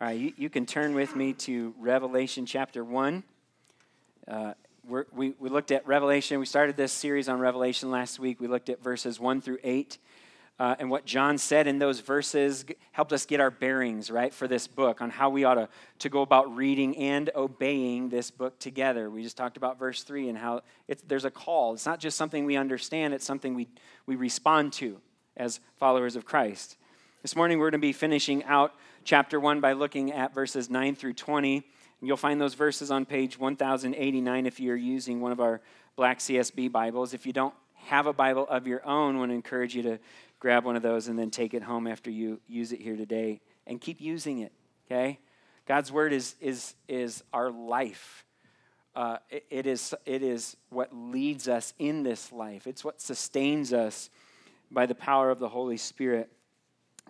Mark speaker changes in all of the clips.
Speaker 1: All right, you, you can turn with me to Revelation chapter 1. Uh, we we, looked at Revelation. We started this series on Revelation last week. We looked at verses 1 through 8. Uh, and what John said in those verses helped us get our bearings, right, for this book on how we ought to, to go about reading and obeying this book together. We just talked about verse 3 and how there's a call. It's not just something we understand, it's something we, we respond to as followers of Christ. This morning, we're going to be finishing out chapter 1 by looking at verses 9 through 20. And you'll find those verses on page 1089 if you're using one of our black CSB Bibles. If you don't have a Bible of your own, I want to encourage you to grab one of those and then take it home after you use it here today and keep using it, okay? God's word is, is, is our life. Uh, it, it, is, it is what leads us in this life, it's what sustains us by the power of the Holy Spirit.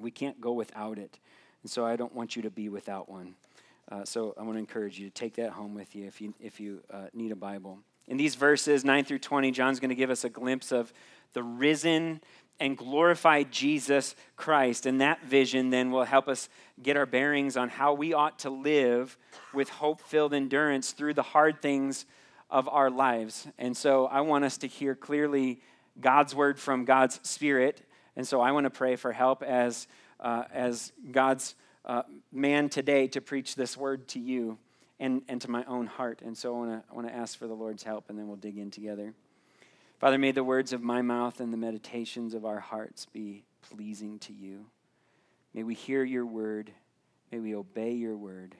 Speaker 1: We can't go without it. And so I don't want you to be without one. Uh, so I want to encourage you to take that home with you if you, if you uh, need a Bible. In these verses, 9 through 20, John's going to give us a glimpse of the risen and glorified Jesus Christ. And that vision then will help us get our bearings on how we ought to live with hope filled endurance through the hard things of our lives. And so I want us to hear clearly God's word from God's Spirit. And so I want to pray for help as, uh, as God's uh, man today to preach this word to you and, and to my own heart. And so I want to ask for the Lord's help, and then we'll dig in together. Father, may the words of my mouth and the meditations of our hearts be pleasing to you. May we hear your word. May we obey your word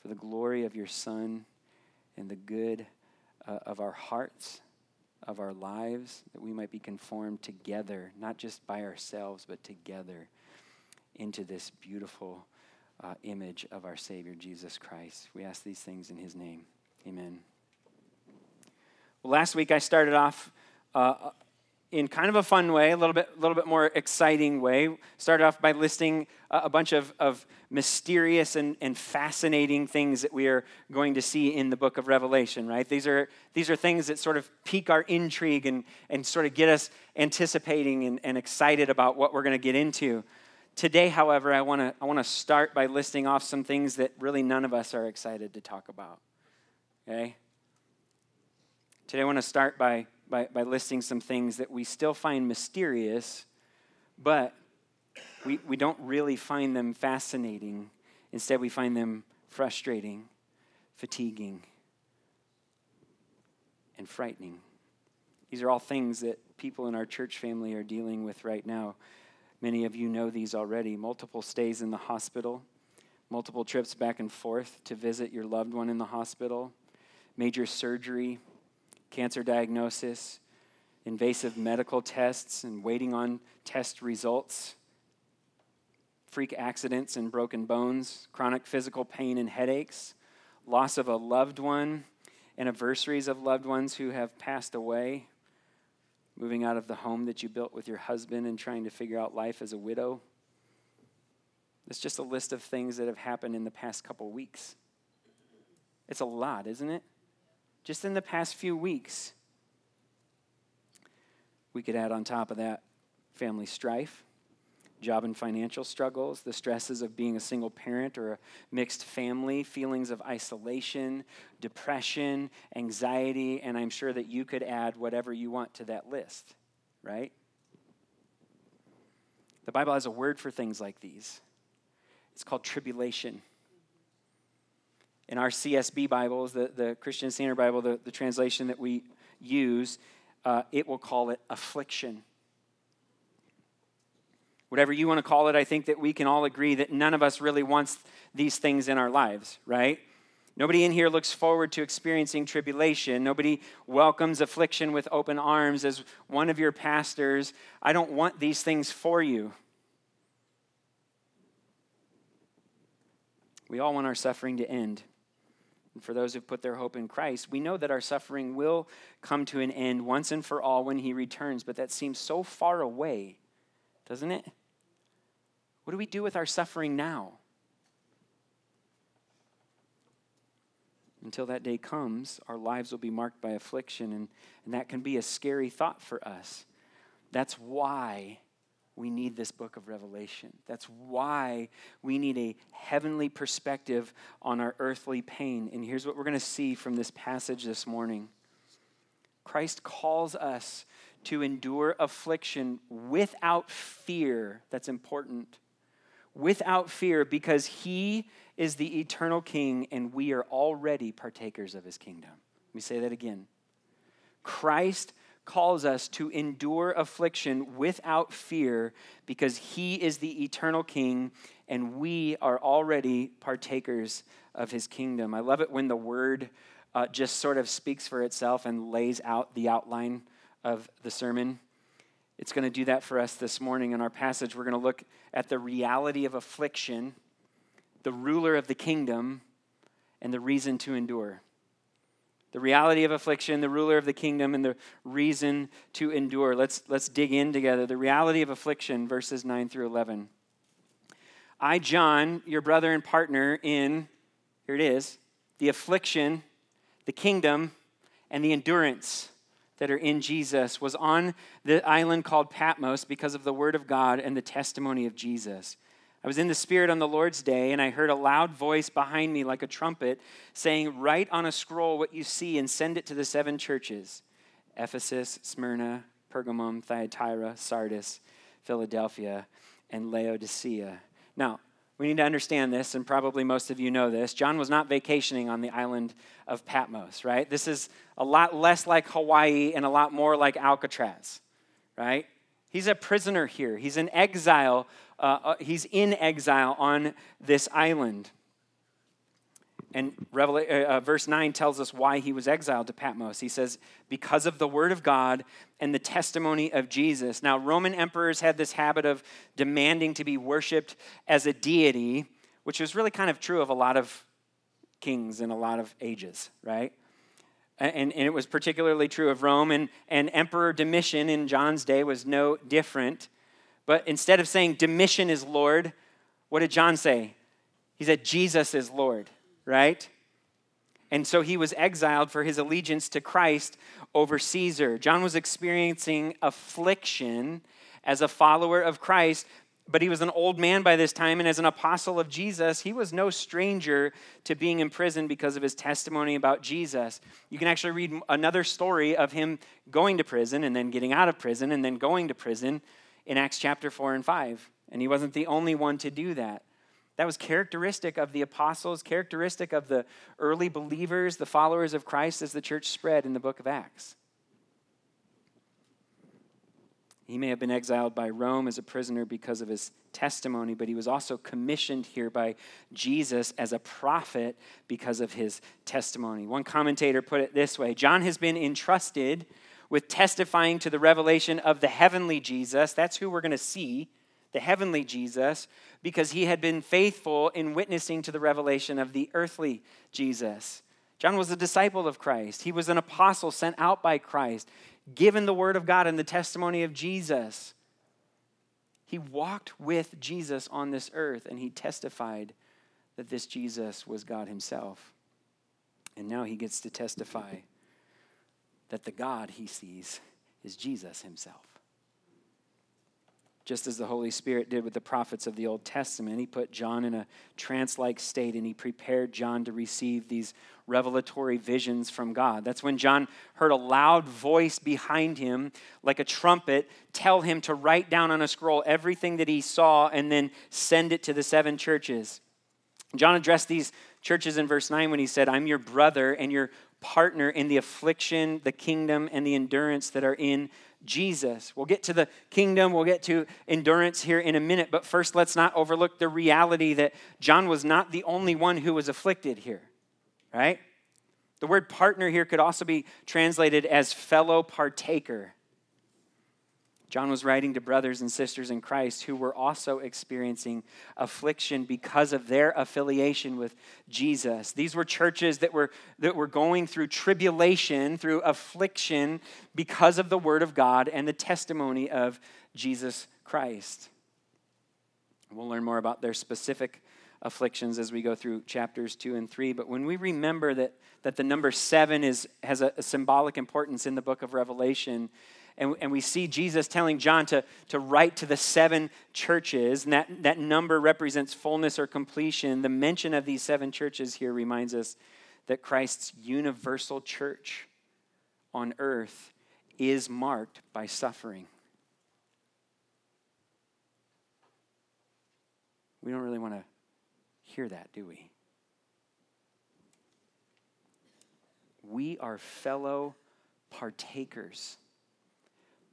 Speaker 1: for the glory of your Son and the good uh, of our hearts, of our lives, that we might be conformed together, not just by ourselves, but together into this beautiful uh, image of our Savior, Jesus Christ. We ask these things in his name. Amen. Well, last week I started off uh, in kind of a fun way, a little bit, a little bit more exciting way. Started off by listing a bunch of, of mysterious and, and fascinating things that we are going to see in the book of Revelation, right? These are, these are things that sort of pique our intrigue and, and sort of get us anticipating and, and excited about what we're going to get into. Today, however, I want to I want to start by listing off some things that really none of us are excited to talk about. Okay? Today, I want to start by by, by listing some things that we still find mysterious, but we, we don't really find them fascinating. Instead, we find them frustrating, fatiguing, and frightening. These are all things that people in our church family are dealing with right now. Many of you know these already. Multiple stays in the hospital, multiple trips back and forth to visit your loved one in the hospital, major surgery, cancer diagnosis, invasive medical tests and waiting on test results, freak accidents and broken bones, chronic physical pain and headaches, loss of a loved one, anniversaries of loved ones who have passed away, moving out of the home that you built with your husband and trying to figure out life as a widow. It's just a list of things that have happened in the past couple weeks. It's a lot, isn't it? just in the past few weeks. We could add on top of that family strife, job and financial struggles, the stresses of being a single parent or a mixed family, feelings of isolation, depression, anxiety, and I'm sure that you could add whatever you want to that list, right? The Bible has a word for things like these. It's called tribulation in our CSB Bibles, the, the Christian Standard Bible, the, the translation that we use, uh, it will call it affliction. Whatever you want to call it, I think that we can all agree that none of us really wants these things in our lives, right? Nobody in here looks forward to experiencing tribulation. Nobody welcomes affliction with open arms. As one of your pastors, I don't want these things for you. We all want our suffering to end. And for those who put their hope in Christ, we know that our suffering will come to an end once and for all when He returns, but that seems so far away, doesn't it? What do we do with our suffering now? Until that day comes, our lives will be marked by affliction, and, and that can be a scary thought for us. That's why we need this book of Revelation. That's why we need a heavenly perspective on our earthly pain. And here's what we're going to see from this passage this morning Christ calls us to endure affliction without fear. That's important. Without fear, because he is the eternal king and we are already partakers of his kingdom. Let me say that again. Christ calls us to endure affliction without fear because he is the eternal king and we are already partakers of his kingdom. I love it when the word uh, just sort of speaks for itself and lays out the outline of the sermon. It's going to do that for us this morning in our passage. We're going to look at the reality of affliction, the ruler of the kingdom, and the reason to endure the reality of affliction, the ruler of the kingdom, and the reason to endure. Let's, let's dig in together. The reality of affliction, verses 9 through 11. I, John, your brother and partner in, here it is, the affliction, the kingdom, and the endurance that are in Jesus, was on the island called Patmos because of the word of God and the testimony of Jesus. I was in the Spirit on the Lord's day, and I heard a loud voice behind me like a trumpet saying, Write on a scroll what you see and send it to the seven churches Ephesus, Smyrna, Pergamum, Thyatira, Sardis, Philadelphia, and Laodicea. Now, we need to understand this, and probably most of you know this. John was not vacationing on the island of Patmos, right? This is a lot less like Hawaii and a lot more like Alcatraz, right? He's a prisoner here. He's in exile. Uh, uh, he's in exile on this island. And uh, uh, verse 9 tells us why he was exiled to Patmos. He says, because of the word of God and the testimony of Jesus. Now, Roman emperors had this habit of demanding to be worshiped as a deity, which was really kind of true of a lot of kings in a lot of ages, right? And, and it was particularly true of Rome. And, and Emperor Domitian in John's day was no different. But instead of saying Domitian is Lord, what did John say? He said Jesus is Lord, right? And so he was exiled for his allegiance to Christ over Caesar. John was experiencing affliction as a follower of Christ but he was an old man by this time, and as an apostle of Jesus, he was no stranger to being in prison because of his testimony about Jesus. You can actually read another story of him going to prison and then getting out of prison and then going to prison in Acts chapter 4 and 5. And he wasn't the only one to do that. That was characteristic of the apostles, characteristic of the early believers, the followers of Christ as the church spread in the book of Acts. He may have been exiled by Rome as a prisoner because of his testimony, but he was also commissioned here by Jesus as a prophet because of his testimony. One commentator put it this way John has been entrusted with testifying to the revelation of the heavenly Jesus. That's who we're going to see, the heavenly Jesus, because he had been faithful in witnessing to the revelation of the earthly Jesus. John was a disciple of Christ. He was an apostle sent out by Christ given the word of God and the testimony of Jesus. He walked with Jesus on this earth and he testified that this Jesus was God himself. And now he gets to testify that the God he sees is Jesus himself. Just as the Holy Spirit did with the prophets of the Old Testament, he put John in a trance like state and he prepared John to receive these revelatory visions from God. That's when John heard a loud voice behind him, like a trumpet, tell him to write down on a scroll everything that he saw and then send it to the seven churches. John addressed these churches in verse 9 when he said, I'm your brother and your partner in the affliction, the kingdom, and the endurance that are in Jesus. We'll get to the kingdom, we'll get to endurance here in a minute, but first let's not overlook the reality that John was not the only one who was afflicted here, right? The word partner here could also be translated as fellow partaker. John was writing to brothers and sisters in Christ who were also experiencing affliction because of their affiliation with Jesus. These were churches that were, that were going through tribulation, through affliction because of the Word of God and the testimony of Jesus Christ. We'll learn more about their specific afflictions as we go through chapters 2 and 3 but when we remember that, that the number 7 is, has a, a symbolic importance in the book of revelation and, and we see Jesus telling John to, to write to the seven churches, and that, that number represents fullness or completion. The mention of these seven churches here reminds us that Christ's universal church on earth is marked by suffering. We don't really want to hear that, do we? We are fellow partakers,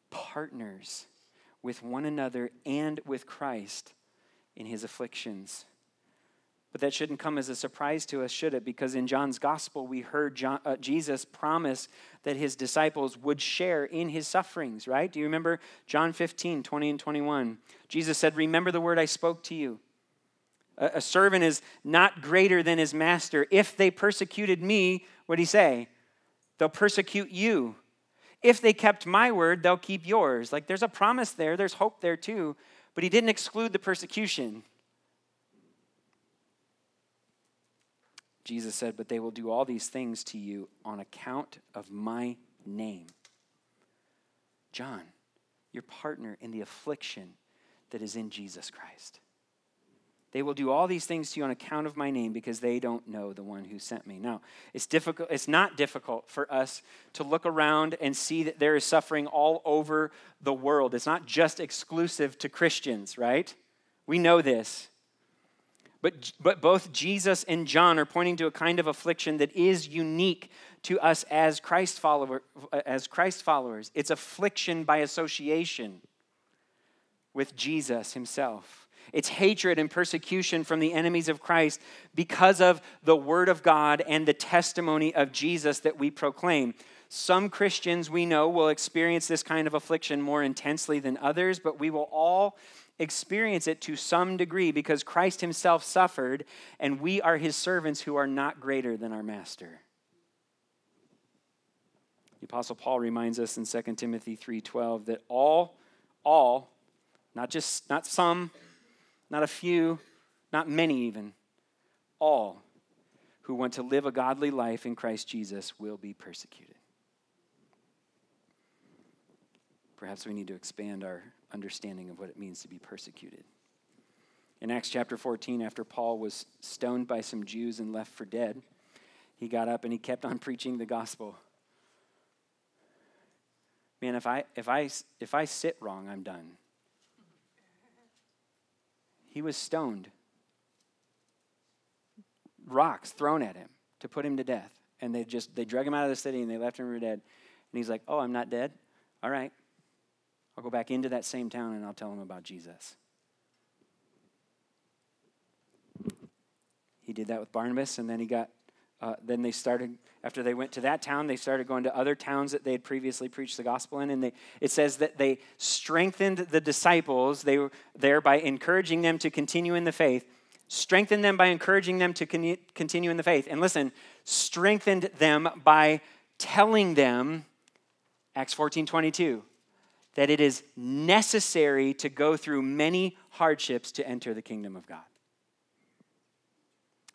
Speaker 1: partners with one another and with Christ in his afflictions. But that shouldn't come as a surprise to us, should it? Because in John's gospel, we heard John, uh, Jesus promise that his disciples would share in his sufferings, right? Do you remember John 15, 20 and 21? Jesus said, Remember the word I spoke to you. A, a servant is not greater than his master. If they persecuted me, what did he say? They'll persecute you. If they kept my word, they'll keep yours. Like there's a promise there, there's hope there too, but he didn't exclude the persecution. Jesus said, But they will do all these things to you on account of my name. John, your partner in the affliction that is in Jesus Christ. They will do all these things to you on account of my name because they don't know the one who sent me. Now, it's difficult it's not difficult for us to look around and see that there is suffering all over the world. It's not just exclusive to Christians, right? We know this. But, but both Jesus and John are pointing to a kind of affliction that is unique to us as Christ, follower, as Christ followers. It's affliction by association with Jesus himself. It's hatred and persecution from the enemies of Christ because of the Word of God and the testimony of Jesus that we proclaim. Some Christians we know will experience this kind of affliction more intensely than others, but we will all experience it to some degree because Christ himself suffered, and we are his servants who are not greater than our master. The apostle Paul reminds us in 2 Timothy 3:12 that all all not just not some, not a few, not many even, all who want to live a godly life in Christ Jesus will be persecuted. Perhaps we need to expand our understanding of what it means to be persecuted. In Acts chapter 14, after Paul was stoned by some Jews and left for dead, he got up and he kept on preaching the gospel. Man, if I, if I, if I sit wrong, I'm done. He was stoned, rocks thrown at him to put him to death. And they just, they drug him out of the city and they left him for dead. And he's like, oh, I'm not dead? All right. I'll go back into that same town and I'll tell them about Jesus. He did that with Barnabas, and then he got. Uh, then they started after they went to that town. They started going to other towns that they had previously preached the gospel in, and they, it says that they strengthened the disciples. They were there by encouraging them to continue in the faith. Strengthened them by encouraging them to con- continue in the faith. And listen, strengthened them by telling them, Acts 14 22, that it is necessary to go through many hardships to enter the kingdom of God.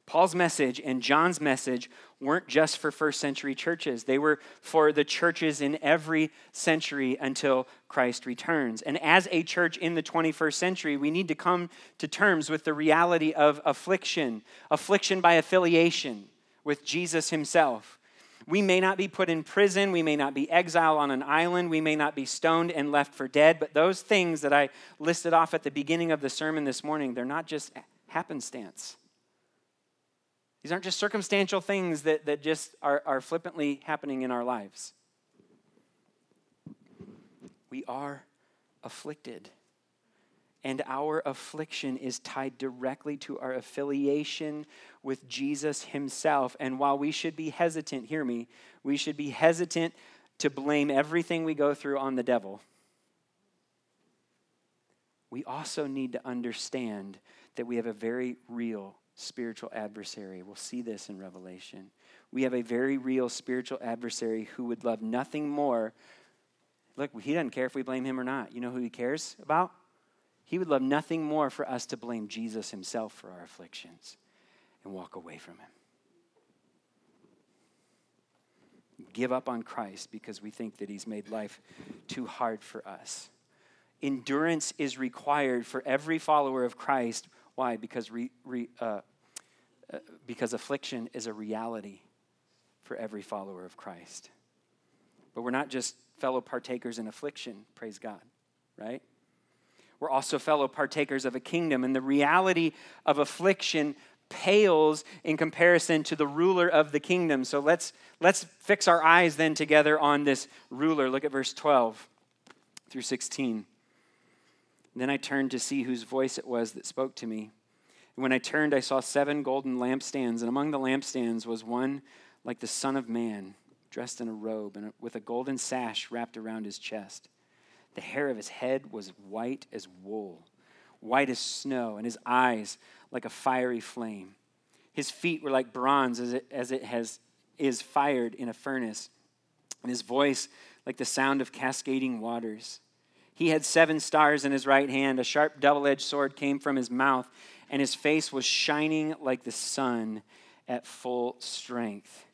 Speaker 1: Paul's message and John's message weren't just for first century churches. They were for the churches in every century until Christ returns. And as a church in the 21st century, we need to come to terms with the reality of affliction, affliction by affiliation with Jesus himself. We may not be put in prison. We may not be exiled on an island. We may not be stoned and left for dead. But those things that I listed off at the beginning of the sermon this morning, they're not just happenstance. These aren't just circumstantial things that, that just are, are flippantly happening in our lives. We are afflicted and our affliction is tied directly to our affiliation with Jesus himself. And while we should be hesitant, hear me, we should be hesitant to blame everything we go through on the devil. We also need to understand that we have a very real spiritual adversary. We'll see this in Revelation. We have a very real spiritual adversary who would love nothing more. Look, he doesn't care if we blame him or not. You know who he cares about? He would love nothing more for us to blame Jesus himself for our afflictions and walk away from him. give up on Christ because we think that he's made life too hard for us. Endurance is required for every follower of Christ. Why? Because, re, re, uh, uh, because affliction is a reality for every follower of Christ. But we're not just fellow partakers in affliction, praise God, right? We're also fellow partakers of a kingdom, and the reality of affliction pales in comparison to the ruler of the kingdom. So let's let's fix our eyes then together on this ruler. Look at verse 12 through 16. Then I turned to see whose voice it was that spoke to me. And when I turned, I saw seven golden lampstands, and among the lampstands was one like the Son of Man, dressed in a robe and with a golden sash wrapped around his chest. The hair of his head was white as wool, white as snow, and his eyes like a fiery flame. His feet were like bronze as it, as it has, is fired in a furnace, and his voice like the sound of cascading waters. He had seven stars in his right hand. A sharp double edged sword came from his mouth, and his face was shining like the sun at full strength.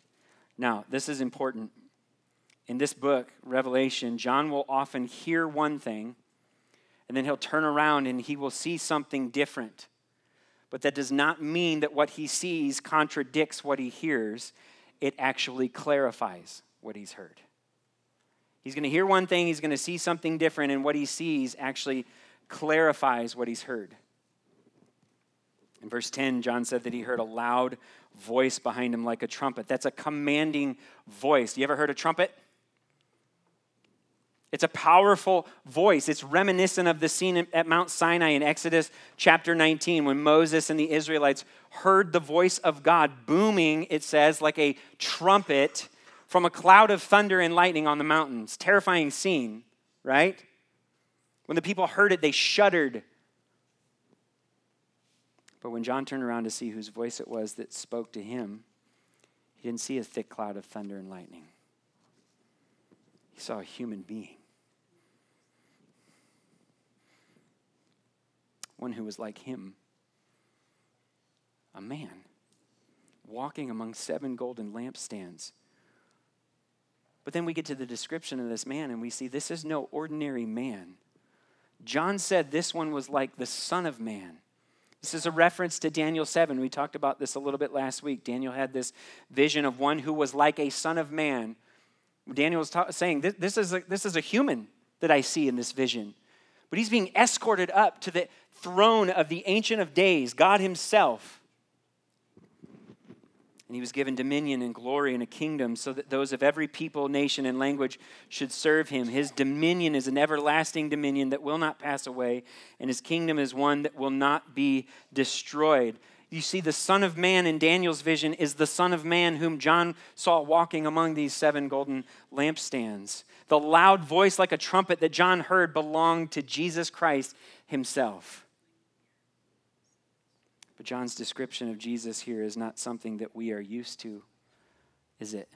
Speaker 1: Now, this is important. In this book, Revelation, John will often hear one thing, and then he'll turn around and he will see something different. But that does not mean that what he sees contradicts what he hears, it actually clarifies what he's heard. He's going to hear one thing, he's going to see something different, and what he sees actually clarifies what he's heard. In verse 10, John said that he heard a loud voice behind him like a trumpet. That's a commanding voice. You ever heard a trumpet? It's a powerful voice. It's reminiscent of the scene at Mount Sinai in Exodus chapter 19 when Moses and the Israelites heard the voice of God booming, it says, like a trumpet from a cloud of thunder and lightning on the mountains. Terrifying scene, right? When the people heard it, they shuddered. But when John turned around to see whose voice it was that spoke to him, he didn't see a thick cloud of thunder and lightning. He saw a human being. One who was like him, a man, walking among seven golden lampstands but then we get to the description of this man and we see this is no ordinary man. John said this one was like the Son of Man. This is a reference to Daniel 7. We talked about this a little bit last week. Daniel had this vision of one who was like a Son of Man. Daniel was ta- saying, this, this, is a, this is a human that I see in this vision. But he's being escorted up to the throne of the Ancient of Days, God Himself. And he was given dominion and glory and a kingdom so that those of every people, nation, and language should serve him. His dominion is an everlasting dominion that will not pass away, and his kingdom is one that will not be destroyed. You see, the Son of Man in Daniel's vision is the Son of Man whom John saw walking among these seven golden lampstands. The loud voice like a trumpet that John heard belonged to Jesus Christ himself. But John's description of Jesus here is not something that we are used to, is it?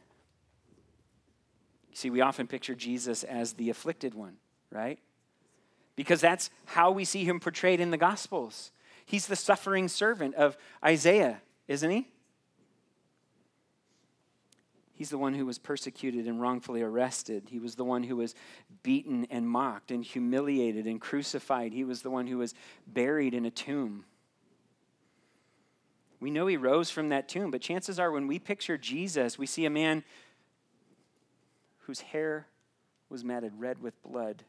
Speaker 1: See, we often picture Jesus as the afflicted one, right? Because that's how we see him portrayed in the Gospels. He's the suffering servant of Isaiah, isn't he? He's the one who was persecuted and wrongfully arrested. He was the one who was beaten and mocked and humiliated and crucified. He was the one who was buried in a tomb. We know he rose from that tomb, but chances are when we picture Jesus, we see a man whose hair was matted red with blood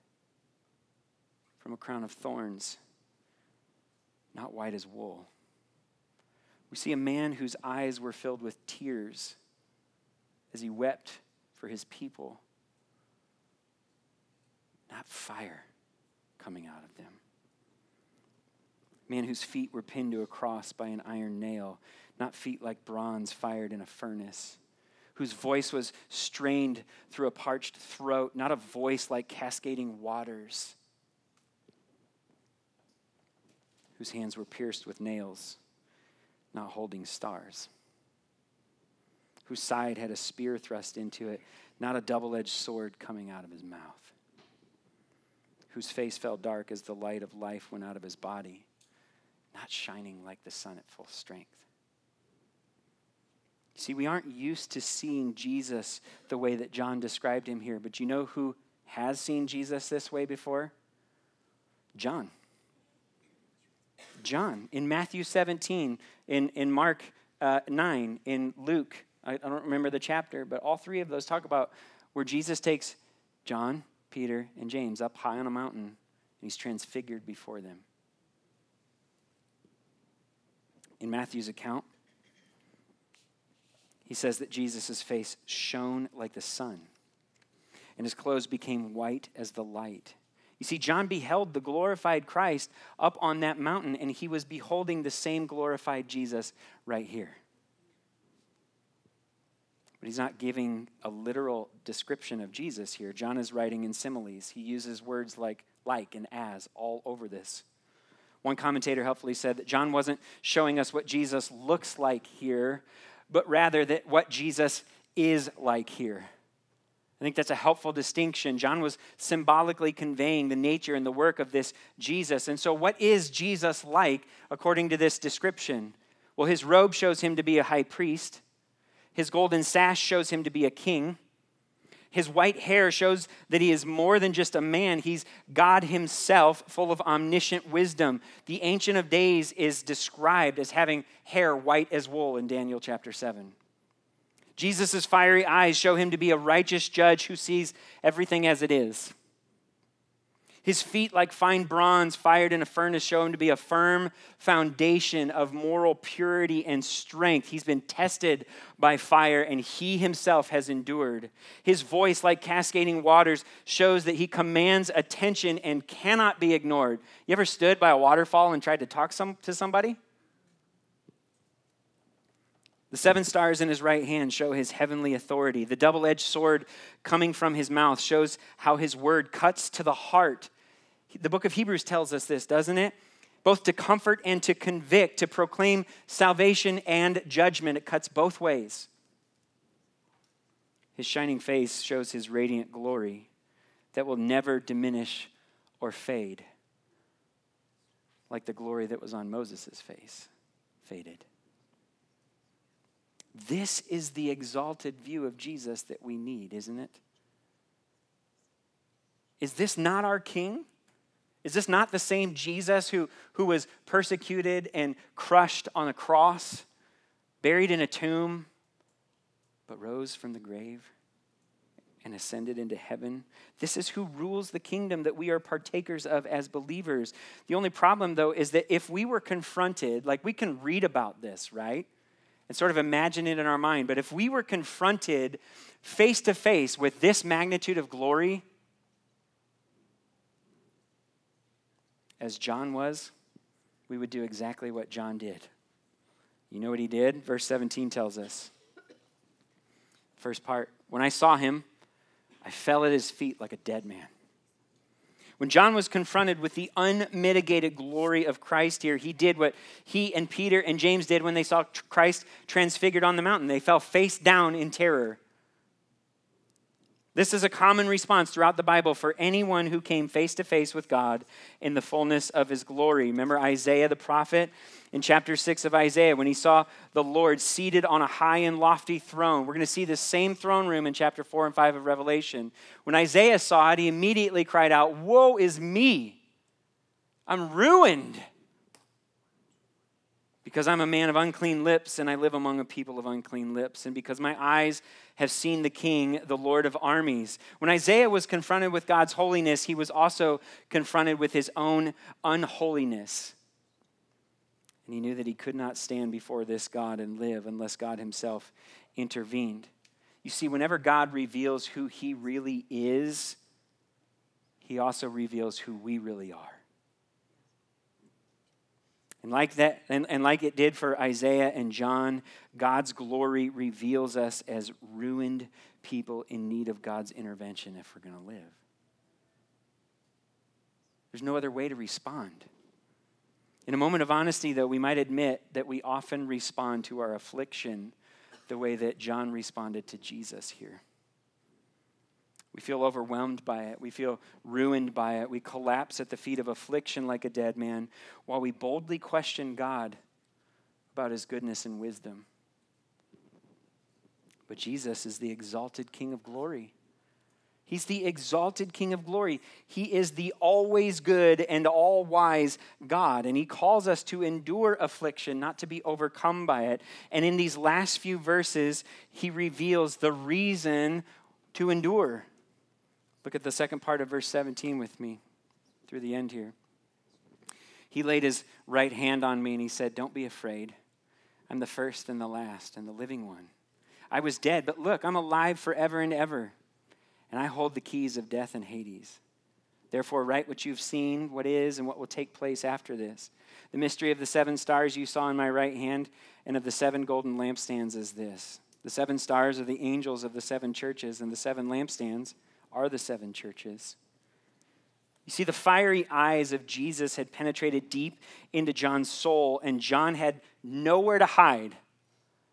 Speaker 1: from a crown of thorns, not white as wool. We see a man whose eyes were filled with tears as he wept for his people, not fire coming out of them man whose feet were pinned to a cross by an iron nail, not feet like bronze fired in a furnace, whose voice was strained through a parched throat, not a voice like cascading waters, whose hands were pierced with nails, not holding stars, whose side had a spear thrust into it, not a double edged sword coming out of his mouth whose face fell dark as the light of life went out of his body not shining like the sun at full strength. See, we aren't used to seeing Jesus the way that John described him here, but you know who has seen Jesus this way before? John. John. In Matthew 17, in, in Mark uh, 9, in Luke, I, I don't remember the chapter, but all three of those talk about where Jesus takes John, Peter, and James up high on a mountain, and he's transfigured before them. In Matthew's account, he says that Jesus' face shone like the sun, and his clothes became white as the light. You see, John beheld the glorified Christ up on that mountain, and he was beholding the same glorified Jesus right here. But he's not giving a literal description of Jesus here. John is writing in similes. He uses words like like and as all over this. One commentator helpfully said that John wasn't showing us what Jesus looks like here, but rather that what Jesus is like here. I think that's a helpful distinction. John was symbolically conveying the nature and the work of this Jesus. And so, what is Jesus like according to this description? Well, his robe shows him to be a high priest, his golden sash shows him to be a king. His white hair shows that he is more than just a man. He's God himself, full of omniscient wisdom. The Ancient of Days is described as having hair white as wool in Daniel chapter 7. Jesus' fiery eyes show him to be a righteous judge who sees everything as it is. His feet, like fine bronze fired in a furnace, show him to be a firm foundation of moral purity and strength. He's been tested by fire, and he himself has endured. His voice, like cascading waters, shows that he commands attention and cannot be ignored. You ever stood by a waterfall and tried to talk some, to somebody? The seven stars in his right hand show his heavenly authority. The double edged sword coming from his mouth shows how his word cuts to the heart the book of Hebrews tells us this, doesn't it? Both to comfort and to convict, to proclaim salvation and judgment. It cuts both ways. His shining face shows his radiant glory that will never diminish or fade, like the glory that was on Moses' face faded. This is the exalted view of Jesus that we need, isn't it? Is this not our King? Is this not the same Jesus who, who was persecuted and crushed on a cross, buried in a tomb, but rose from the grave and ascended into heaven? This is who rules the kingdom that we are partakers of as believers. The only problem, though, is that if we were confronted, like we can read about this, right? And sort of imagine it in our mind, but if we were confronted face to face with this magnitude of glory, as John was, we would do exactly what John did. You know what he did? Verse 17 tells us. First part When I saw him, I fell at his feet like a dead man. When John was confronted with the unmitigated glory of Christ here, he did what he and Peter and James did when they saw Christ transfigured on the mountain. They fell face down in terror. This is a common response throughout the Bible for anyone who came face to face with God in the fullness of his glory. Remember Isaiah the prophet in chapter 6 of Isaiah when he saw the Lord seated on a high and lofty throne. We're going to see the same throne room in chapter 4 and 5 of Revelation. When Isaiah saw it, he immediately cried out, Woe is me! I'm ruined because I'm a man of unclean lips and I live among a people of unclean lips, and because my eyes have seen the King, the Lord of armies. When Isaiah was confronted with God's holiness, he was also confronted with his own unholiness. And he knew that he could not stand before this God and live unless God himself intervened. You see, whenever God reveals who he really is, he also reveals who we really are. And like that, and, and like it did for Isaiah and John, God's glory reveals us as ruined people in need of God's intervention if we're going to live. There's no other way to respond. In a moment of honesty, though, we might admit that we often respond to our affliction the way that John responded to Jesus here. We feel overwhelmed by it. We feel ruined by it. We collapse at the feet of affliction like a dead man while we boldly question God about his goodness and wisdom. But Jesus is the exalted King of glory. He's the exalted King of glory. He is the always good and all wise God. And He calls us to endure affliction, not to be overcome by it. And in these last few verses, He reveals the reason to endure. Look at the second part of verse 17 with me through the end here. He laid His right hand on me and He said, Don't be afraid. I'm the first and the last and the living one. I was dead, but look, I'm alive forever and ever and I hold the keys of death and Hades. Therefore, write what you've seen, what is, and what will take place after this. The mystery of the seven stars you saw in my right hand and of the seven golden lampstands is this the seven stars are the angels of the seven churches, and the seven lampstands are the seven churches. You see, the fiery eyes of Jesus had penetrated deep into John's soul, and John had nowhere to hide.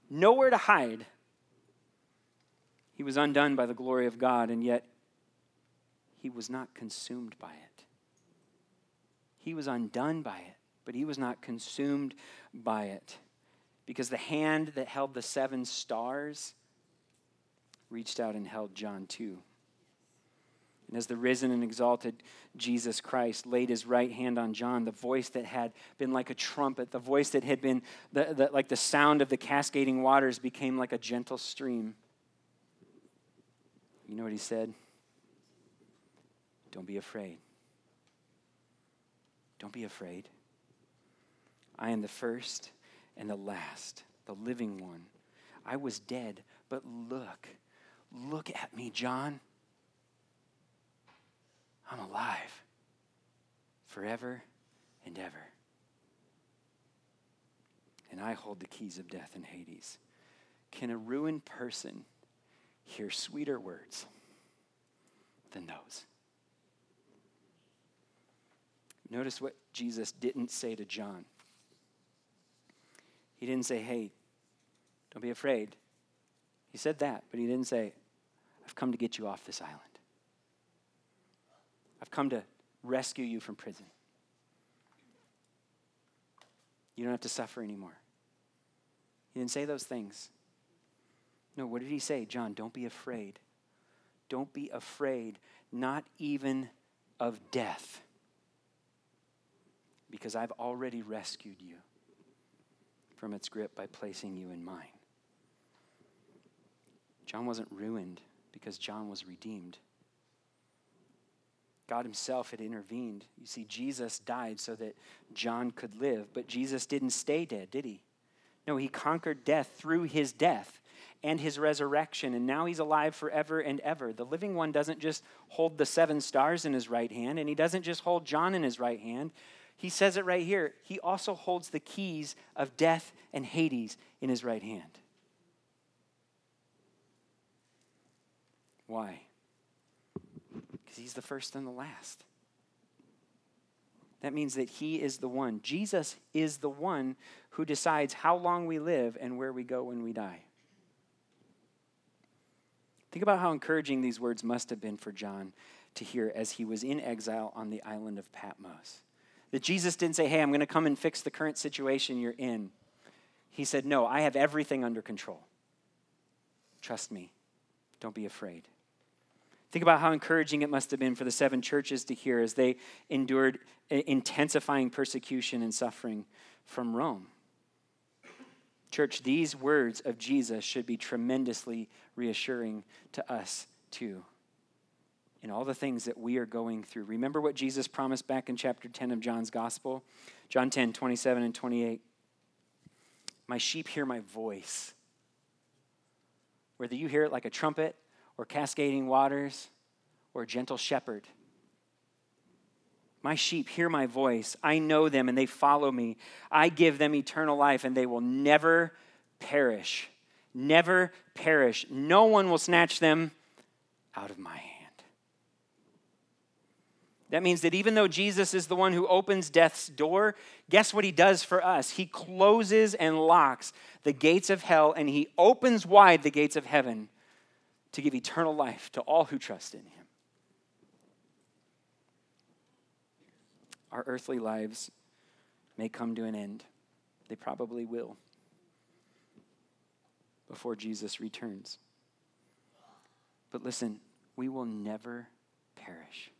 Speaker 1: Nowhere to hide he was undone by the glory of God, and yet he was not consumed by it. He was undone by it, but he was not consumed by it. Because the hand that held the seven stars reached out and held John too. And as the risen and exalted Jesus Christ laid his right hand on John, the voice that had been like a trumpet, the voice that had been the, the, like the sound of the cascading waters, became like a gentle stream. You know what he said? Don't be afraid. Don't be afraid. I am the first and the last, the living one. I was dead, but look, look at me, John. I'm alive forever and ever. And I hold the keys of death and Hades. Can a ruined person hear sweeter words than those. Notice what Jesus didn't say to John. He didn't say, hey, don't be afraid. He said that, but he didn't say, I've come to get you off this island. I've come to rescue you from prison. You don't have to suffer anymore. He didn't say those things. No, what did he say? John, don't be afraid. Don't be afraid, not even of death, because I've already rescued you from its grip by placing you in mine. John wasn't ruined because John was redeemed. God Himself had intervened. You see, Jesus died so that John could live, but Jesus didn't stay dead, did He? No, He conquered death through His death and his resurrection, and now he's alive forever and ever. The living one doesn't just hold the seven stars in his right hand, and he doesn't just hold John in his right hand. He says it right here. He also holds the keys of death and Hades in his right hand. Why? Because he's the first and the last. That means that he is the one. Jesus is the one who decides how long we live and where we go when we die. Think about how encouraging these words must have been for John to hear as he was in exile on the island of Patmos. That Jesus didn't say, Hey, I'm going to come and fix the current situation you're in. He said, No, I have everything under control. Trust me. Don't be afraid. Think about how encouraging it must have been for the seven churches to hear as they endured intensifying persecution and suffering from Rome. Church, these words of Jesus should be tremendously reassuring to us too in all the things that we are going through. Remember what Jesus promised back in chapter 10 of John's Gospel? John 10, 27 and 28. My sheep hear my voice. Whether you hear it like a trumpet or cascading waters or gentle shepherd, my sheep hear my voice. I know them and they follow me. I give them eternal life and they will never perish. Never perish. No one will snatch them out of my hand. That means that even though Jesus is the one who opens death's door, guess what he does for us? He closes and locks the gates of hell and he opens wide the gates of heaven to give eternal life to all who trust in him. our earthly lives may come to an end. They probably will. before Jesus returns. But listen, we will never perish.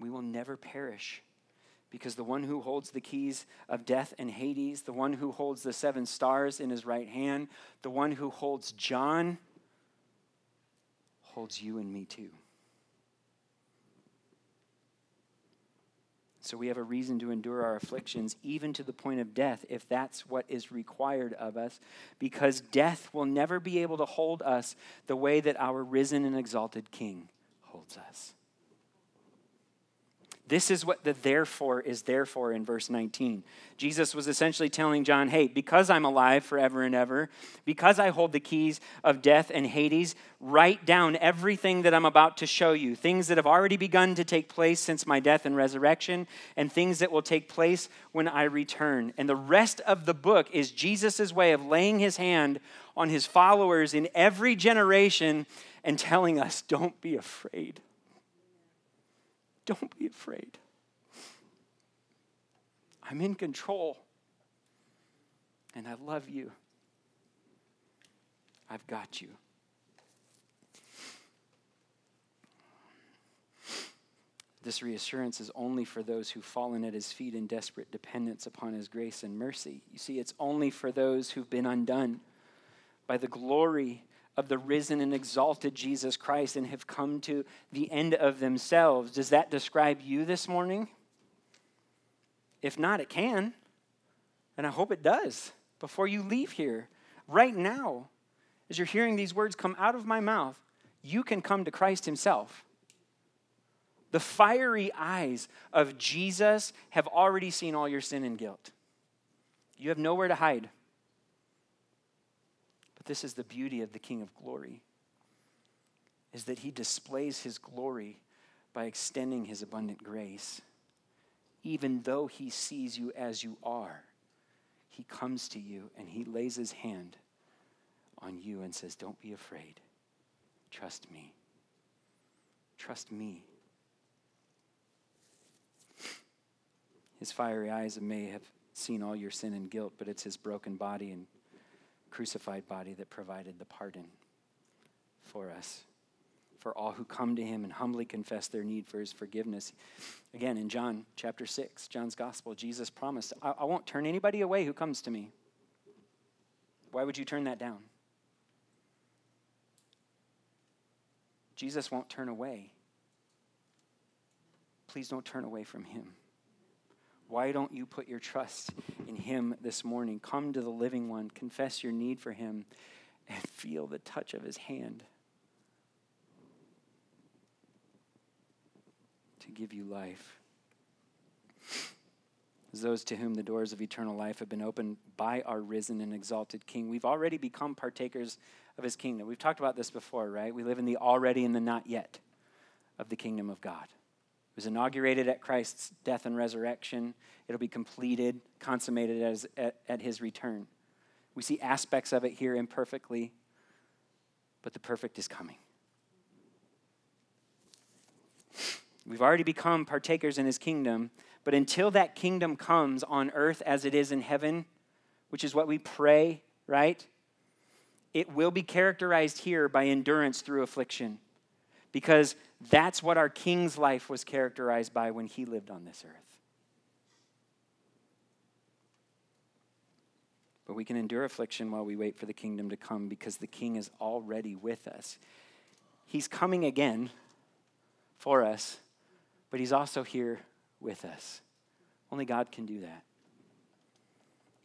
Speaker 1: We will never perish because the one who holds the keys of death and Hades, the one who holds the seven stars in his right hand, the one who holds John, holds you and me too. So we have a reason to endure our afflictions, even to the point of death, if that's what is required of us, because death will never be able to hold us the way that our risen and exalted King holds us. This is what the therefore is there for in verse 19. Jesus was essentially telling John, hey, because I'm alive forever and ever, because I hold the keys of death and Hades, write down everything that I'm about to show you, things that have already begun to take place since my death and resurrection, and things that will take place when I return. And the rest of the book is Jesus' way of laying his hand on his followers in every generation and telling us, don't be afraid. Don't be afraid. I'm in control. And I love you. I've got you. This reassurance is only for those who've fallen at his feet in desperate dependence upon his grace and mercy. You see, it's only for those who've been undone by the glory of the risen and exalted Jesus Christ and have come to the end of themselves. Does that describe you this morning? If not, it can. And I hope it does before you leave here. Right now, as you're hearing these words come out of my mouth, you can come to Christ Himself. The fiery eyes of Jesus have already seen all your sin and guilt. You have nowhere to hide. But this is the beauty of the King of glory is that he displays his glory by extending his abundant grace. Even though he sees you as you are, he comes to you and he lays his hand on you and says, Don't be afraid. Trust me. Trust me. His fiery eyes may have seen all your sin and guilt, but it's his broken body and crucified body that provided the pardon for us, for all who come to him and humbly confess their need for his forgiveness. Again, in John chapter 6, John's gospel, Jesus promised, I, I won't turn anybody away who comes to me. Why would you turn that down? Jesus won't turn away. Please don't turn away from him. Why don't you put your trust in Him this morning? Come to the living one, confess your need for Him, and feel the touch of His hand to give you life. As those to whom the doors of eternal life have been opened by our risen and exalted King, we've already become partakers of His kingdom. We've talked about this before, right? We live in the already and the not yet of the kingdom of God. It was inaugurated at Christ's death and resurrection. It'll be completed, consummated as, at, at his return. We see aspects of it here imperfectly, but the perfect is coming. We've already become partakers in his kingdom, but until that kingdom comes on earth as it is in heaven, which is what we pray, right? It will be characterized here by endurance through affliction because that's what our king's life was characterized by when he lived on this earth. But we can endure affliction while we wait for the kingdom to come because the king is already with us. He's coming again for us, but he's also here with us. Only God can do that.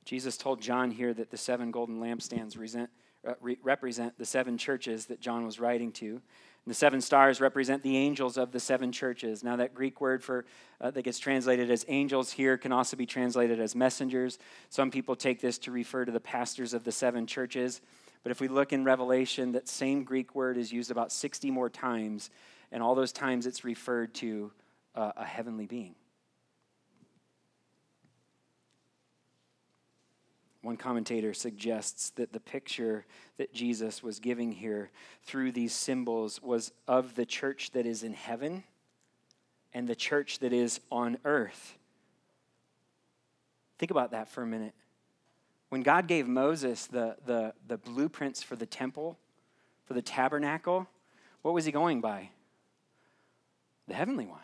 Speaker 1: Jesus told John here that the seven golden lampstands represent, uh, the seven churches that John was writing to. The seven stars represent the angels of the seven churches. Now, that Greek word for uh, that gets translated as angels here can also be translated as messengers. Some people take this to refer to the pastors of the seven churches. But if we look in Revelation, that same Greek word is used about 60 more times, and all those times it's referred to uh, a heavenly being. One commentator suggests that the picture that Jesus was giving here through these symbols was of the church that is in heaven and the church that is on earth. Think about that for a minute. When God gave Moses the, the, the blueprints for the temple, for the tabernacle, what was he going by? The heavenly one.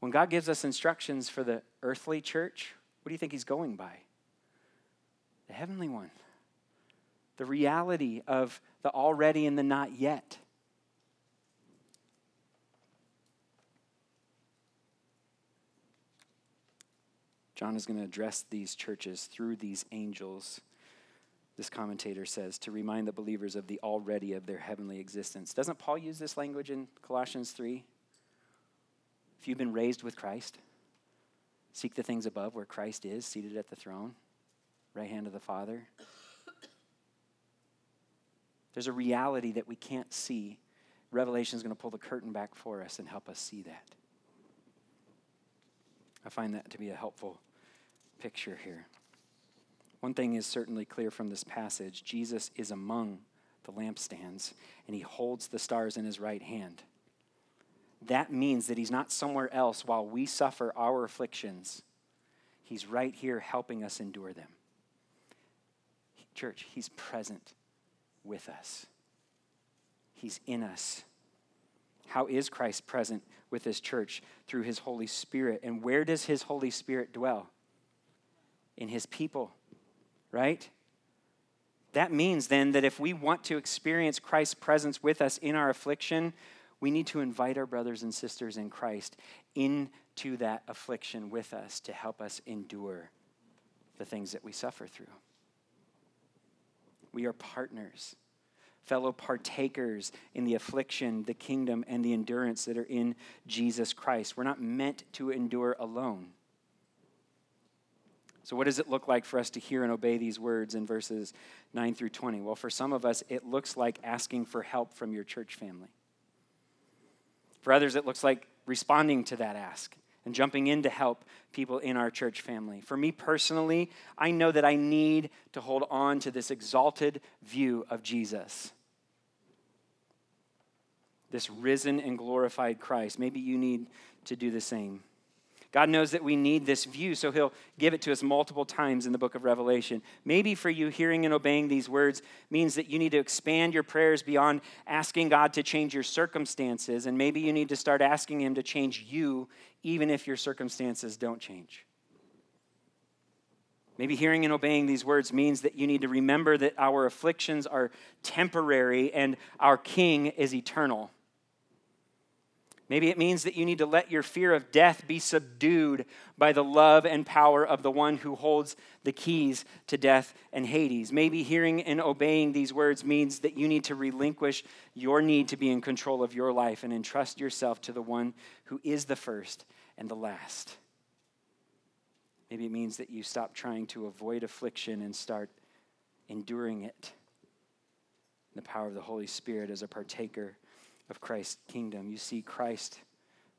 Speaker 1: When God gives us instructions for the earthly church, what do you think he's going by? The heavenly one. The reality of the already and the not yet. John is going to address these churches through these angels, this commentator says, to remind the believers of the already of their heavenly existence. Doesn't Paul use this language in Colossians 3? If you've been raised with Christ, seek the things above where Christ is, seated at the throne, right hand of the Father. There's a reality that we can't see. Revelation is going to pull the curtain back for us and help us see that. I find that to be a helpful picture here. One thing is certainly clear from this passage Jesus is among the lampstands, and he holds the stars in his right hand. That means that he's not somewhere else while we suffer our afflictions. He's right here helping us endure them. Church, he's present with us, he's in us. How is Christ present with his church? Through his Holy Spirit. And where does his Holy Spirit dwell? In his people, right? That means then that if we want to experience Christ's presence with us in our affliction, we need to invite our brothers and sisters in Christ into that affliction with us to help us endure the things that we suffer through. We are partners fellow partakers in the affliction, the kingdom, and the endurance that are in Jesus Christ. We're not meant to endure alone. So, what does it look like for us to hear and obey these words in verses 9 through 20? Well, for some of us, it looks like asking for help from your church family. For others, it looks like responding to that ask and jumping in to help people in our church family. For me personally, I know that I need to hold on to this exalted view of Jesus. This risen and glorified Christ. Maybe you need to do the same. God knows that we need this view, so He'll give it to us multiple times in the book of Revelation. Maybe for you, hearing and obeying these words means that you need to expand your prayers beyond asking God to change your circumstances, and maybe you need to start asking Him to change you, even if your circumstances don't change. Maybe hearing and obeying these words means that you need to remember that our afflictions are temporary and our King is eternal. Maybe it means that you need to let your fear of death be subdued by the love and power of the one who holds the keys to death and Hades. Maybe hearing and obeying these words means that you need to relinquish your need to be in control of your life and entrust yourself to the one who is the first and the last. Maybe it means that you stop trying to avoid affliction and start enduring it. The power of the Holy Spirit as a partaker of Christ's kingdom. You see, Christ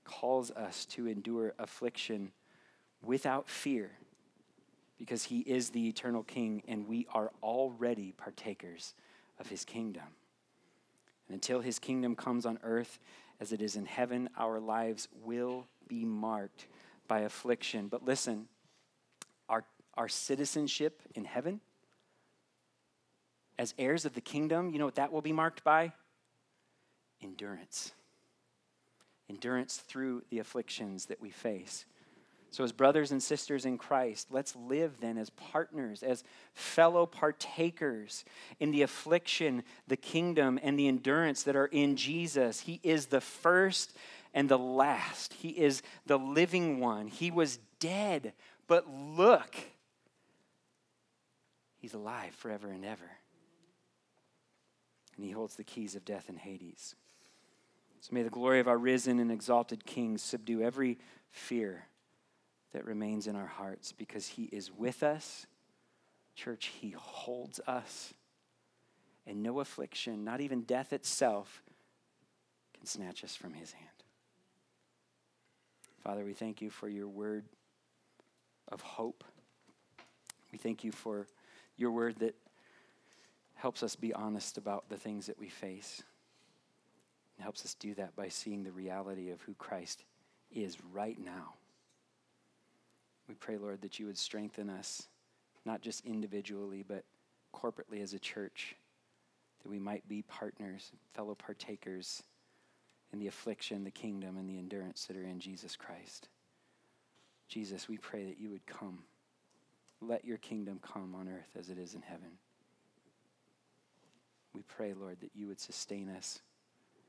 Speaker 1: calls us to endure affliction without fear because he is the eternal king and we are already partakers of his kingdom. And until his kingdom comes on earth as it is in heaven, our lives will be marked by affliction. But listen, our, our citizenship in heaven, as heirs of the kingdom, you know what that will be marked by? Endurance. Endurance through the afflictions that we face. So, as brothers and sisters in Christ, let's live then as partners, as fellow partakers in the affliction, the kingdom, and the endurance that are in Jesus. He is the first and the last, He is the living one. He was dead, but look, He's alive forever and ever. And He holds the keys of death and Hades. So may the glory of our risen and exalted King subdue every fear that remains in our hearts because he is with us. Church, he holds us. And no affliction, not even death itself, can snatch us from his hand. Father, we thank you for your word of hope. We thank you for your word that helps us be honest about the things that we face. It helps us do that by seeing the reality of who Christ is right now. We pray, Lord, that you would strengthen us not just individually, but corporately as a church, that we might be partners, fellow partakers in the affliction, the kingdom, and the endurance that are in Jesus Christ. Jesus, we pray that you would come. Let your kingdom come on earth as it is in heaven. We pray, Lord, that you would sustain us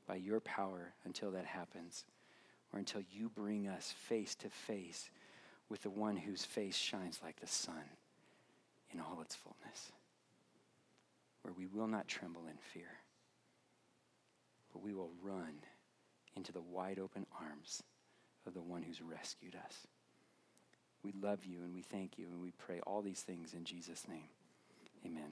Speaker 1: by your power until that happens, or until you bring us face to face with the one whose face shines like the sun in all its fullness, where we will not tremble in fear, but we will run into the wide open arms of the one who's rescued us. We love you and we thank you and we pray all these things in Jesus' name. Amen.